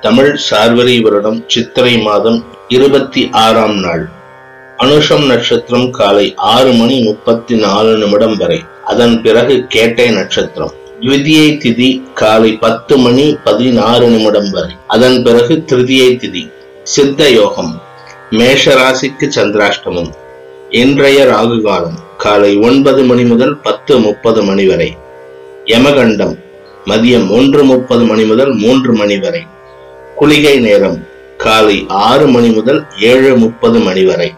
தமிழ் சார்வரி வருடம் சித்திரை மாதம் இருபத்தி ஆறாம் நாள். அனுஷம் நட்சத்திரம் காலை ஆறு மணி முப்பத்தி நாலு நிமிடம் வரை. அதன் பிறகு கேட்டை நட்சத்திரம். த்விதியை திதி காலை பத்து மணி பதினாறு நிமிடம் வரை. அதன் பிறகு திருதியை திதி. சித்த யோகம். மேஷ ராசிக்கு சந்திராஷ்டமம். இன்றைய ராகு காலம் காலை ஒன்பது மணி முதல் பத்து முப்பது மணி வரை. யமகண்டம். மதியம் ஒன்று முப்பது மணி முதல் மூன்று மணி வரை. குளிகை நேரம் காலை ஆறு மணி முதல் ஏழு முப்பது மணி வரை.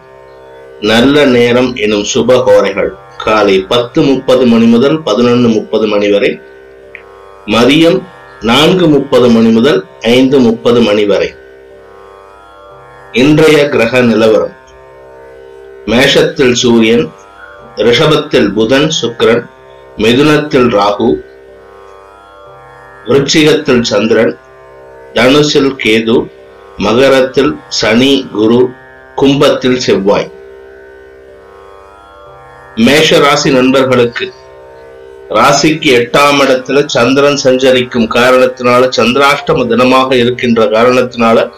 நல்ல நேரம் எனும் சுபகோரைகள் காலை பத்து முப்பது மணி முதல் பதினொன்று முப்பது மணி வரை. மதியம் நான்கு முப்பது மணி முதல் ஐந்து முப்பது மணி வரை. இன்றைய கிரக நிலவரம். மேஷத்தில் சூரியன் ரிஷபத்தில் புதன் சுக்கிரன் மிதுனத்தில் ராகு விருச்சிகத்தில் சந்திரன் தனுசில் கேது மகரத்தில் சனி குரு கும்பத்தில் செவ்வாய். மேஷ ராசி நண்பர்களுக்கு ராசிக்கு எட்டாம் இடத்துல சந்திரன் சஞ்சரிக்கும் காரணத்தினால சந்திராஷ்டம தினமாக இருக்கின்ற காரணத்தினால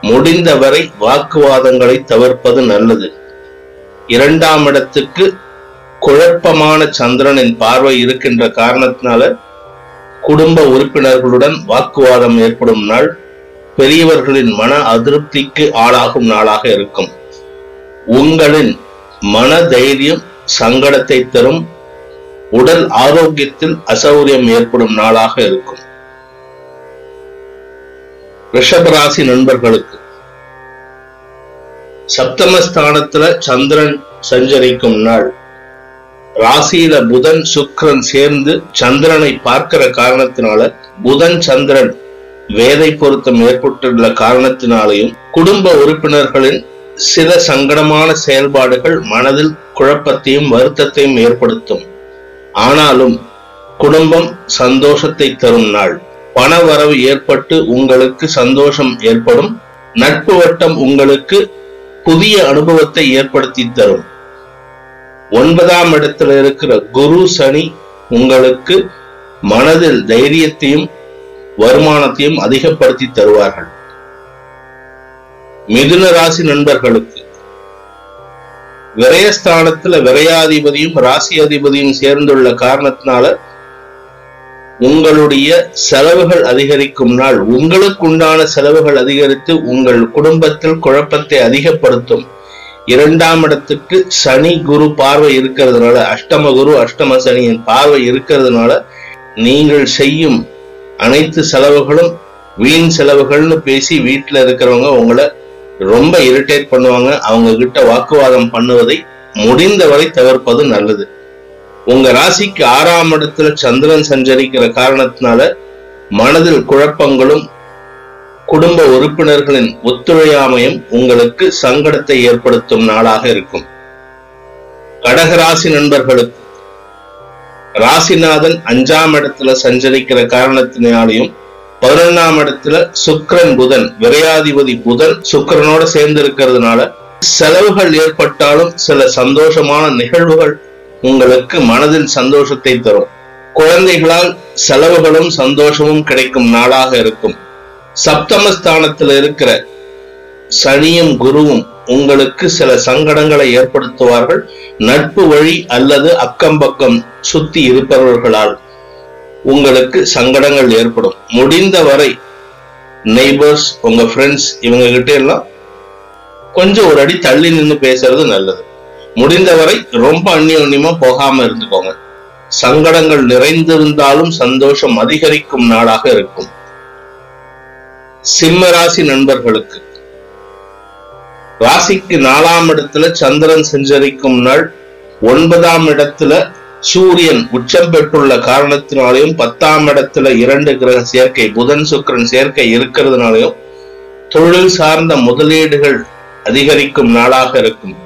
முடிந்தவரை வாக்குவாதங்களை தவிர்ப்பது நல்லது. இரண்டாம் இடத்துக்கு குழப்பமான சந்திரனின் பார்வை இருக்கின்ற காரணத்தினால குடும்ப உறுப்பினர்களுடன் வாக்குவாதம் ஏற்படும் நாள் பெரியவர்களின் மன அதிருப்திக்கு ஆளாகும் நாளாக இருக்கும். உங்களின் மன தைரியம் சங்கடத்தை தரும். உடல் ஆரோக்கியத்தில் அசௌரியம் ஏற்படும் நாளாக இருக்கும். ரிஷபராசி நண்பர்களுக்கு சப்தமஸ்தானத்துல சந்திரன் சஞ்சரிக்கும் நாள். ராசியில புதன் சுக்கரன் சேர்ந்து சந்திரனை பார்க்கிற காரணத்தினால புதன் சந்திரன் வேதை பொருத்தம் ஏற்பட்டுள்ள காரணத்தினாலையும் குடும்ப உறுப்பினர்களின் சில சங்கடமான செயல்பாடுகள் மனதில் குழப்பத்தையும் வருத்தத்தையும் ஏற்படுத்தும். ஆனாலும் குடும்பம் சந்தோஷத்தை தரும் நாள். பண வரவு ஏற்பட்டு உங்களுக்கு சந்தோஷம் ஏற்படும். நட்பு வட்டம் உங்களுக்கு புதிய அனுபவத்தை ஏற்படுத்தி தரும். ஒன்பதாம் இடத்துல இருக்கிற குரு சனி உங்களுக்கு மனதில் தைரியத்தையும் வருமானத்தையும் அதிகப்படுத்தி தருவார்கள். மிதுன ராசி நண்பர்களுக்கு விரயஸ்தானத்துல விரையாதிபதியும் ராசி அதிபதியும் சேர்ந்துள்ள காரணத்தினால உங்களுடைய செலவுகள் அதிகரிக்கும் நாள். உங்களுக்கு உண்டான செலவுகள் அதிகரித்து உங்கள் குடும்பத்தில் குழப்பத்தை அதிகப்படுத்தும். இரண்டாம் இடத்துக்கு சனி குரு பார்வை இருக்கிறதுனால அஷ்டம குரு அஷ்டம சனியின் பார்வை இருக்கிறதுனால நீங்கள் செய்யும் அனைத்து செலவுகளும் வீண் செலவுகள்னு பேசி வீட்டில் இருக்கிறவங்க உங்களை ரொம்ப இரிட்டேட் பண்ணுவாங்க. அவங்க கிட்ட வாக்குவாதம் பண்ணுவதை முடிந்தவரை தவிர்ப்பது நல்லது. உங்க ராசிக்கு ஆறாம் இடத்துல சந்திரன் சஞ்சரிக்கிற காரணத்தினால மனதில் குழப்பங்களும் குடும்ப உறுப்பினர்களின் ஒத்துழையாமையும் உங்களுக்கு சங்கடத்தை ஏற்படுத்தும் நாளாக இருக்கும். கடகராசி நண்பர்களுக்கு ராசிநாதன் அஞ்சாம் இடத்துல சஞ்சரிக்கிற காரணத்தினாலையும் பதினொன்னாம் இடத்துல சுக்கரன் புதன் விரையாதிபதி புதன் சுக்கரனோட சேர்ந்து இருக்கிறதுனால செலவுகள் ஏற்பட்டாலும் சில சந்தோஷமான நிகழ்வுகள் உங்களுக்கு மனதில் சந்தோஷத்தை தரும். குழந்தைகளால் செலவுகளும் சந்தோஷமும் கிடைக்கும் நாளாக இருக்கும். சப்தமஸ்தானத்தில் இருக்கிற சனியும் குருவும் உங்களுக்கு சில சங்கடங்களை ஏற்படுத்துவார்கள். நட்பு வழி அல்லது அக்கம் பக்கம் சுத்தி இருப்பவர்களால் உங்களுக்கு சங்கடங்கள் ஏற்படும். முடிந்த வரை நெய்பர்ஸ் உங்க ஃப்ரெண்ட்ஸ் இவங்க கிட்ட எல்லாம் கொஞ்சம் ஒரு அடி தள்ளி நின்று பேசுறது நல்லது. முடிந்தவரை ரொம்ப அந்நியோன்யமா போகாம இருந்துக்கோங்க. சங்கடங்கள் நிறைந்திருந்தாலும் சந்தோஷம் அதிகரிக்கும் நாளாக இருக்கும். சிம்ம ராசி நண்பர்களுக்கு. ராசிக்கு நாலாம் இடத்துல சந்திரன் செஞ்சரிக்கும் நாள் ஒன்பதாம் இடத்துல சூரியன் உச்சம் பெற்றுள்ள காரணத்தினாலையும் பத்தாம் இடத்துல இரண்டு கிரக சேர்க்கை புதன் சுக்கிரன் சேர்க்கை இருக்கிறதுனாலையும் தொழில் சார்ந்த முதலீடுகள் அதிகரிக்கும் நாளாக இருக்கும்.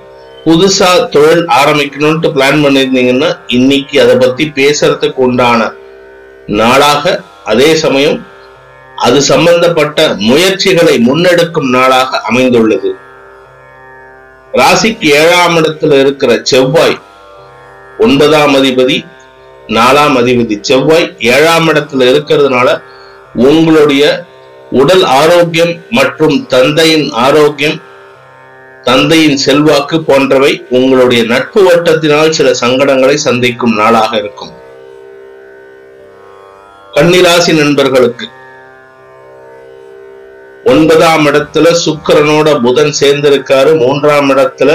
புதுசா தொழில் ஆரம்பிக்கணும்ட்டு பிளான் பண்ணியிருந்தீங்கன்னா இன்னைக்கு அதை பத்தி பேசுறதுக்கு உண்டான நாளாக அதே சமயம் அது சம்பந்தப்பட்ட முயற்சிகளை முன்னெடுக்கும் நாளாக அமைந்துள்ளது. ராசிக்கு ஏழாம் இடத்துல இருக்கிற செவ்வாய் ஒன்பதாம் அதிபதி நாலாம் அதிபதி செவ்வாய் ஏழாம் இடத்துல இருக்கிறதுனால உங்களுடைய உடல் ஆரோக்கியம் மற்றும் தந்தையின் ஆரோக்கியம் தந்தையின் செல்வாக்கு போன்றவை உங்களுடைய நட்பு வட்டத்தினால் சில சங்கடங்களை சந்திக்கும் நாளாக இருக்கும். கன்னிராசி நண்பர்களுக்கு ஒன்பதாம் இடத்துல சுக்கிரனோட புதன் சேர்ந்திருக்காரு. மூன்றாம் இடத்துல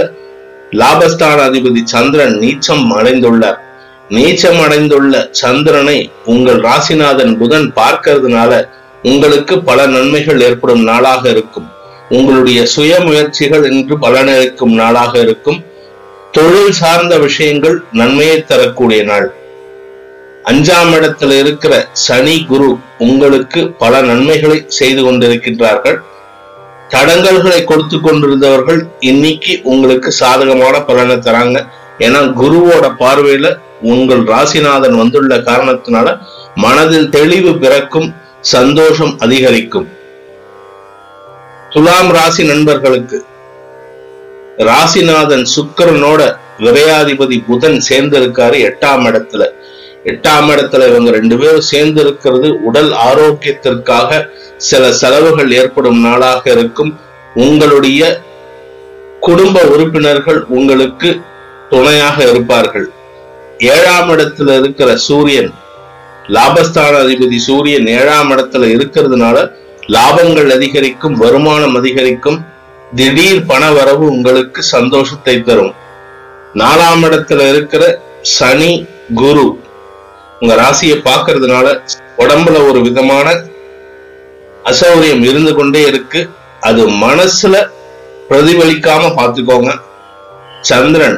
லாபஸ்தான அதிபதி சந்திரன் நீச்சம் அடைந்துள்ளார். நீச்சம் அடைந்துள்ள சந்திரனை உங்கள் ராசிநாதன் புதன் பார்க்கறதுனால உங்களுக்கு பல நன்மைகள் ஏற்படும் நாளாக இருக்கும். உங்களுடைய சுய முயற்சிகள் என்று பலனளிக்கும் நாளாக இருக்கும். தொழில் சார்ந்த விஷயங்கள் நன்மையை தரக்கூடிய நாள். அஞ்சாம் இடத்துல இருக்கிற சனி குரு உங்களுக்கு பல நன்மைகளை செய்து கொண்டிருக்கின்றார்கள். தடங்கல்களை கொடுத்து கொண்டிருந்தவர்கள் இன்னைக்கு உங்களுக்கு சாதகமான பலனை தராங்க. ஏன்னா குருவோட பார்வையில உங்கள் ராசிநாதன் வந்துள்ள காரணத்தினால மனதில் தெளிவு பிறக்கும் சந்தோஷம் அதிகரிக்கும். துலாம் ராசி நண்பர்களுக்கு ராசிநாதன் சுக்கிரனோட விரையாதிபதி புதன் சேர்ந்திருக்காரு எட்டாம் இடத்துல. எட்டாம் இடத்துல இவங்க ரெண்டு பேரும் சேர்ந்து இருக்கிறது உடல் ஆரோக்கியத்திற்காக சில செலவுகள் ஏற்படும் நாளாக இருக்கும். உங்களுடைய குடும்ப உறுப்பினர்கள் உங்களுக்கு துணையாக இருப்பார்கள். ஏழாம் இடத்துல இருக்கிற சூரியன் லாபஸ்தான அதிபதி சூரியன் ஏழாம் இடத்துல இருக்கிறதுனால லாபங்கள் அதிகரிக்கும் வருமானம் அதிகரிக்கும். திடீர் பண வரவு உங்களுக்கு சந்தோஷத்தை தரும். நாலாம் இடத்துல இருக்கிற சனி குரு உங்க ராசியை பாக்குறதுனால உடம்புல ஒரு விதமான அசௌரியம் இருந்து கொண்டே இருக்கு. அது மனசுல பிரதிபலிக்காம பார்த்துக்கோங்க. சந்திரன்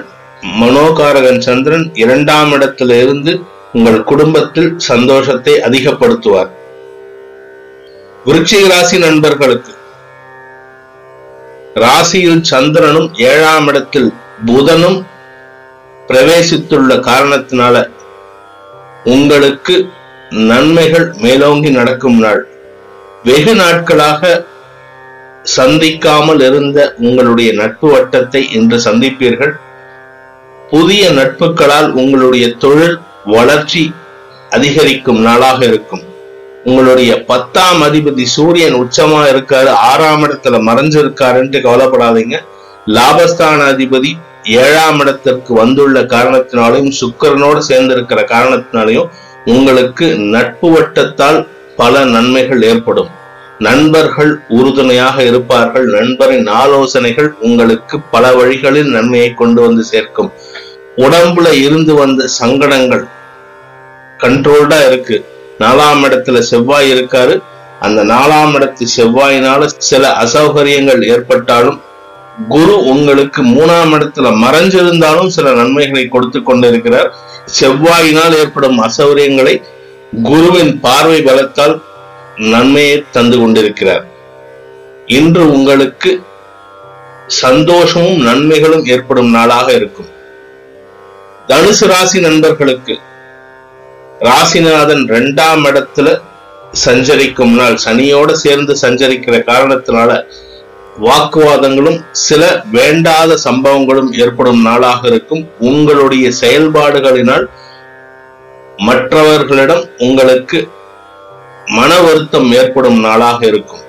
மனோகாரகன் சந்திரன் இரண்டாம் இடத்துல இருந்து உங்கள் குடும்பத்தில் சந்தோஷத்தை அதிகப்படுத்துவார். விருச்சிக ராசி நண்பர்களுக்கு ராசியில் சந்திரனும் ஏழாம் இடத்தில் புதனும் பிரவேசித்துள்ள காரணத்தினால உங்களுக்கு நன்மைகள் மேலோங்கி நடக்கும் நாள். வெகு நாட்களாக சந்திக்காமல் இருந்த உங்களுடைய நட்பு வட்டத்தை இன்று சந்திப்பீர்கள். புதிய நட்புகளால் உங்களுடைய தொழில் வளர்ச்சி அதிகரிக்கும் நாளாக இருக்கும். உங்களுடைய பத்தாம் அதிபதி சூரியன் உச்சமா இருக்காரு ஆறாம் இடத்துல மறைஞ்சிருக்காருன்ட்டு கவலைப்படாதீங்க. லாபஸ்தான அதிபதி ஏழாம் இடத்திற்கு வந்துள்ள காரணத்தினாலையும் சுக்கரனோடு சேர்ந்திருக்கிற காரணத்தினாலையும் உங்களுக்கு நட்பு வட்டத்தால் பல நன்மைகள் ஏற்படும். நண்பர்கள் உறுதுணையாக இருப்பார்கள். நண்பரின் ஆலோசனைகள் உங்களுக்கு பல வழிகளில் நன்மையை கொண்டு வந்து சேர்க்கும். உடம்புல இருந்து வந்த சங்கடங்கள் கண்ட்ரோல்டா இருக்கு. நாலாம் இடத்துல செவ்வாய் இருக்காரு. அந்த நாலாம் இடத்து செவ்வாயினால சில அசௌகரியங்கள் ஏற்பட்டாலும் குரு உங்களுக்கு மூணாம் இடத்துல மறைஞ்சிருந்தாலும் சில நன்மைகளை கொடுத்து கொண்டிருக்கிறார். செவ்வாயினால் ஏற்படும் அசௌரியங்களை குருவின் பார்வை பலத்தால் நன்மையை தந்து கொண்டிருக்கிறார். இன்று உங்களுக்கு சந்தோஷமும் நன்மைகளும் ஏற்படும் நாளாக இருக்கும். தனுசு ராசி நண்பர்களுக்கு ராசிநாதன் இரண்டாம் இடத்துல சஞ்சரிக்கும் நாள். சனியோட சேர்ந்து சஞ்சரிக்கிற காரணத்தினால வாக்குவாதங்களும் சில வேண்டாத சம்பவங்களும் ஏற்படும் நாளாக இருக்கும். உங்களுடைய செயல்பாடுகளினால் மற்றவர்களிடம் உங்களுக்கு மன வருத்தம் ஏற்படும் நாளாக இருக்கும்.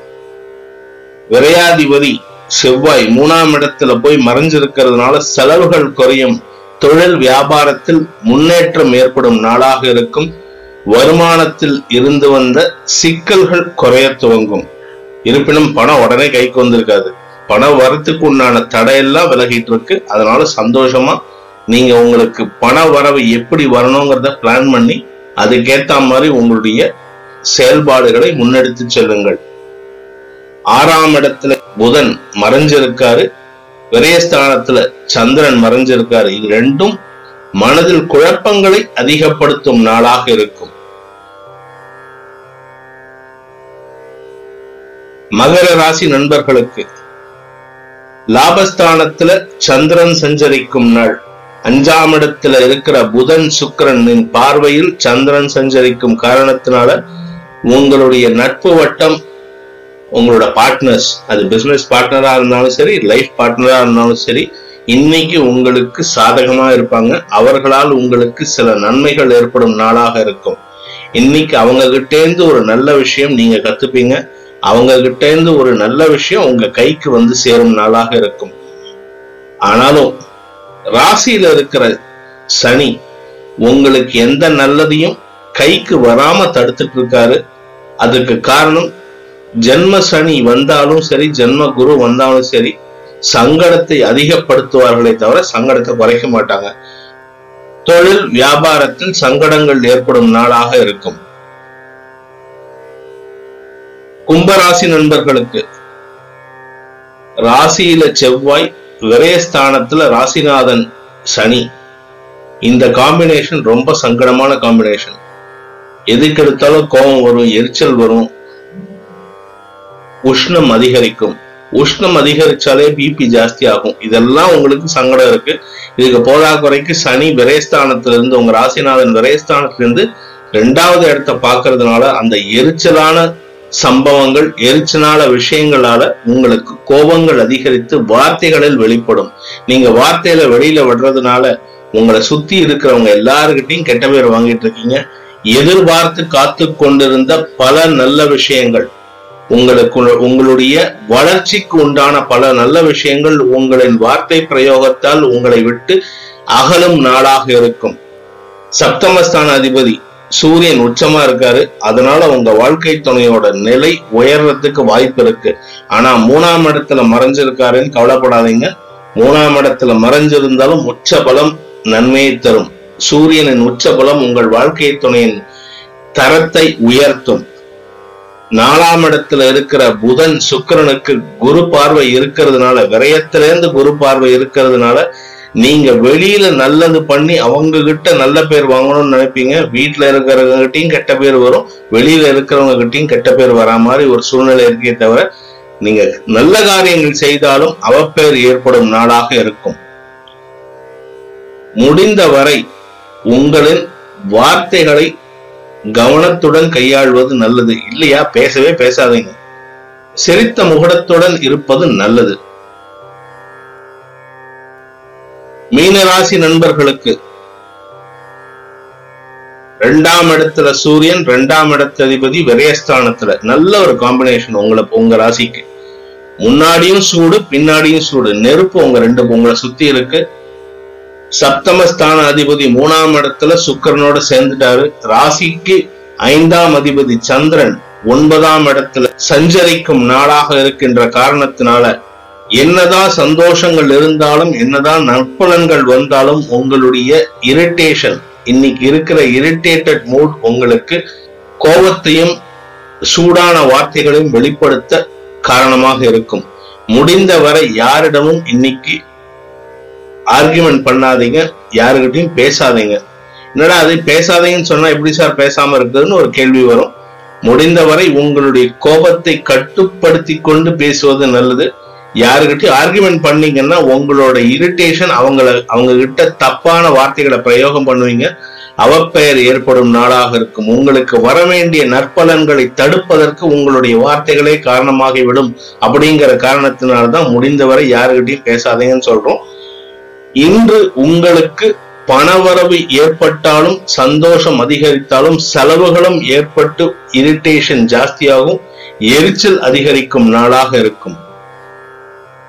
விரையாதிபதி செவ்வாய் மூணாம் இடத்துல போய் மறைஞ்சிருக்கிறதுனால செலவுகள் குறையும். தொழில் வியாபாரத்தில் முன்னேற்றம் ஏற்படும் நாளாக இருக்கும். வருமானத்தில் இருந்து வந்த சிக்கல்கள் குறைய துவங்கும். இருப்பினும் பணம் உடனே கைக்கு வந்திருக்காது. பணம் வரத்துக்கு உண்டான தடையெல்லாம் விலகிட்டு இருக்கு அதனால சந்தோஷமா நீங்க உங்களுக்கு பண வரவு எப்படி வரணுங்கிறத பிளான் பண்ணி அதுக்கேத்த மாதிரி உங்களுடைய செயல்பாடுகளை முன்னெடுத்து செல்லுங்கள். ஆறாம் இடத்துல புதன் மறைஞ்சிருக்காரு. விரயஸ்தானத்துல சந்திரன் மறைஞ்சிருக்காரு. இது ரெண்டும் மனதில் குழப்பங்களை அதிகப்படுத்தும் நாளாக இருக்கும். மகர ராசி நண்பர்களுக்கு லாபஸ்தானத்துல சந்திரன் சஞ்சரிக்கும் நாள். அஞ்சாம் இடத்துல இருக்கிற புதன் சுக்கிரனின் பார்வையில் சந்திரன் சஞ்சரிக்கும் காரணத்தினால உங்களுடைய நட்பு வட்டம் உங்களோட பார்ட்னர்ஸ் அது பிசினஸ் பார்ட்னரா இருந்தாலும் சரி லைஃப் பார்ட்னரா இருந்தாலும் சரி இன்னைக்கு உங்களுக்கு சாதகமா இருப்பாங்க. அவர்களால் உங்களுக்கு சில நன்மைகள் ஏற்படும் நாளாக இருக்கும். இன்னைக்கு அவங்க கிட்டேந்து ஒரு நல்ல விஷயம் நீங்க கத்துப்பீங்க. அவங்க கிட்டேந்து ஒரு நல்ல விஷயம் உங்க கைக்கு வந்து சேரும் நாளாக இருக்கும். ஆனாலும் ராசியில இருக்கிற சனி உங்களுக்கு எந்த நல்லதையும் கைக்கு வராம தடுத்துட்டு இருக்காரு அதுக்கு காரணம் ஜென்ம சனி வந்தாலும் சரி ஜென்ம குரு வந்தாலும் சரி சங்கடத்தை அதிகப்படுத்துவார்களே தவிர சங்கடத்தை குறைக்க மாட்டாங்க. தொழில் வியாபாரத்தில் சங்கடங்கள் ஏற்படும் நாளாக இருக்கும். கும்பராசி நண்பர்களுக்கு. ராசியில செவ்வாய் விரயஸ்தானத்துல ராசிநாதன் சனி. இந்த காம்பினேஷன் ரொம்ப சங்கடமான காம்பினேஷன் எதுக்கு எடுத்தாலும் கோபம் வரும் எரிச்சல் வரும். உஷ்ணம் அதிகரிக்கும். உஷ்ணம் அதிகரிச்சாலே பிபி ஜாஸ்தி ஆகும். இதெல்லாம் உங்களுக்கு சங்கடம் இருக்கு. இதுக்கு போதாக்குறைக்கு சனி விரயஸ்தானத்திலிருந்து உங்க ராசிநாதன் விரயஸ்தானத்திலிருந்து ரெண்டாவது இடத்த பாக்குறதுனால அந்த எரிச்சலான சம்பவங்கள் எரிச்சலான விஷயங்களால உங்களுக்கு கோபங்கள் அதிகரித்து வார்த்தைகளில் வெளிப்படும். நீங்க வார்த்தையில வெளியில விடுறதுனால உங்களை சுத்தி இருக்கிறவங்க எல்லாருக்கிட்டையும் கெட்ட பேர் வாங்கிட்டு இருக்கீங்க. எதிர்பார்த்து காத்து கொண்டிருந்த பல நல்ல விஷயங்கள். உங்களுக்கு உங்களுடைய வளர்ச்சிக்கு உண்டான பல நல்ல விஷயங்கள் உங்களின் வார்த்தை பிரயோகத்தால் உங்களை விட்டு அகலும் நாளாக இருக்கும். சப்தமஸ்தான அதிபதி சூரியன் உச்சமா இருக்காரு. அதனால உங்க வாழ்க்கை துணையோட நிலை உயர்றதுக்கு வாய்ப்பு இருக்கு. ஆனா மூணாம் இடத்துல மறைஞ்சிருக்காருன்னு கவலைப்படாதீங்க. மூணாம் இடத்துல மறைஞ்சிருந்தாலும் உச்ச பலம் நன்மையை தரும். சூரியனின் உச்ச பலம் உங்கள் வாழ்க்கை துணையின் தரத்தை உயர்த்தும். நாலாம் இடத்துல இருக்கிற புதன் சுக்கிரனுக்கு குரு பார்வை இருக்கிறதுனால விரயத்திலேருந்து குரு பார்வை இருக்கிறதுனால நீங்க வெளியில நல்லது பண்ணி அவங்க கிட்ட நல்ல பேர் வாங்கணும்னு நினைப்பீங்க. வீட்டுல இருக்கிறவங்க கிட்டையும் கெட்ட பேர் வரும். வெளியில இருக்கிறவங்க கிட்டயும் கெட்ட பேர் வரா மாதிரி ஒரு சூழ்நிலை இருக்கே தவிர நீங்க நல்ல காரியங்கள் செய்தாலும் அவப்பேர் ஏற்படும் நாளாக இருக்கும். முடிந்தவரை உங்களின் வார்த்தைகளை கவனத்துடன் கையாள்வது நல்லது. இல்லையா? பேசவே பேசாதீங்க. சிரித்த முகடத்துடன் இருப்பது நல்லது. மீனராசி நண்பர்களுக்கு. ரெண்டாம் இடத்துல சூரியன் ரெண்டாம் இடத்து அதிபதி விரயஸ்தானத்துல. நல்ல ஒரு காம்பினேஷன் உங்களை உங்க ராசிக்கு. முன்னாடியும் சூடு பின்னாடியும் சூடு. நெருப்பு உங்க ரெண்டு உங்களை சுத்தி இருக்கு. சப்தமஸ்தான அதிபதி மூணாம் இடத்துல சுக்கரனோட சேர்ந்துட்டாரு. ராசிக்கு ஐந்தாம் அதிபதி சந்திரன் ஒன்பதாம் இடத்துல சஞ்சரிக்கும் நாளாக இருக்கின்ற காரணத்தினால என்னதான் சந்தோஷங்கள் இருந்தாலும் என்னதான் நற்பலன்கள் வந்தாலும் உங்களுடைய இரிட்டேஷன் இன்னைக்கு இருக்கிற இரிட்டேட்டட் மூட் உங்களுக்கு கோபத்தையும் சூடான வார்த்தைகளையும் வெளிப்படுத்த காரணமாக இருக்கும். முடிந்தவரை யாரிடமும் இன்னைக்கு ஆர்கியூமெண்ட் பண்ணாதீங்க யாருக்கிட்டையும் பேசாதீங்க. என்னடா அது பேசாதீங்கன்னு சொன்னா எப்படி சார் பேசாம இருக்குதுன்னு ஒரு கேள்வி வரும். முடிந்தவரை உங்களுடைய கோபத்தை கட்டுப்படுத்தி கொண்டு பேசுவது நல்லது. யாருக்கிட்டையும் ஆர்குமெண்ட் பண்ணீங்கன்னா உங்களோட இரிட்டேஷன் அவங்கள அவங்க கிட்ட தப்பான வார்த்தைகளை பிரயோகம் பண்ணுவீங்க. அவப்பெயர் ஏற்படும் நாளாக இருக்கும். உங்களுக்கு வர வேண்டிய நற்பலன்களை தடுப்பதற்கு உங்களுடைய வார்த்தைகளே காரணமாகிவிடும் அப்படிங்கிற காரணத்தினால்தான் முடிந்தவரை யாருக்கிட்டையும் பேசாதீங்கன்னு சொல்றோம். இன்று உங்களுக்கு பணவரவு ஏற்பட்டாலும் சந்தோஷம் அதிகரித்தாலும் செலவுகளும் ஏற்பட்டு இரிட்டேஷன் ஜாஸ்தியாகும் எரிச்சல் அதிகரிக்கும் நாளாக இருக்கும்.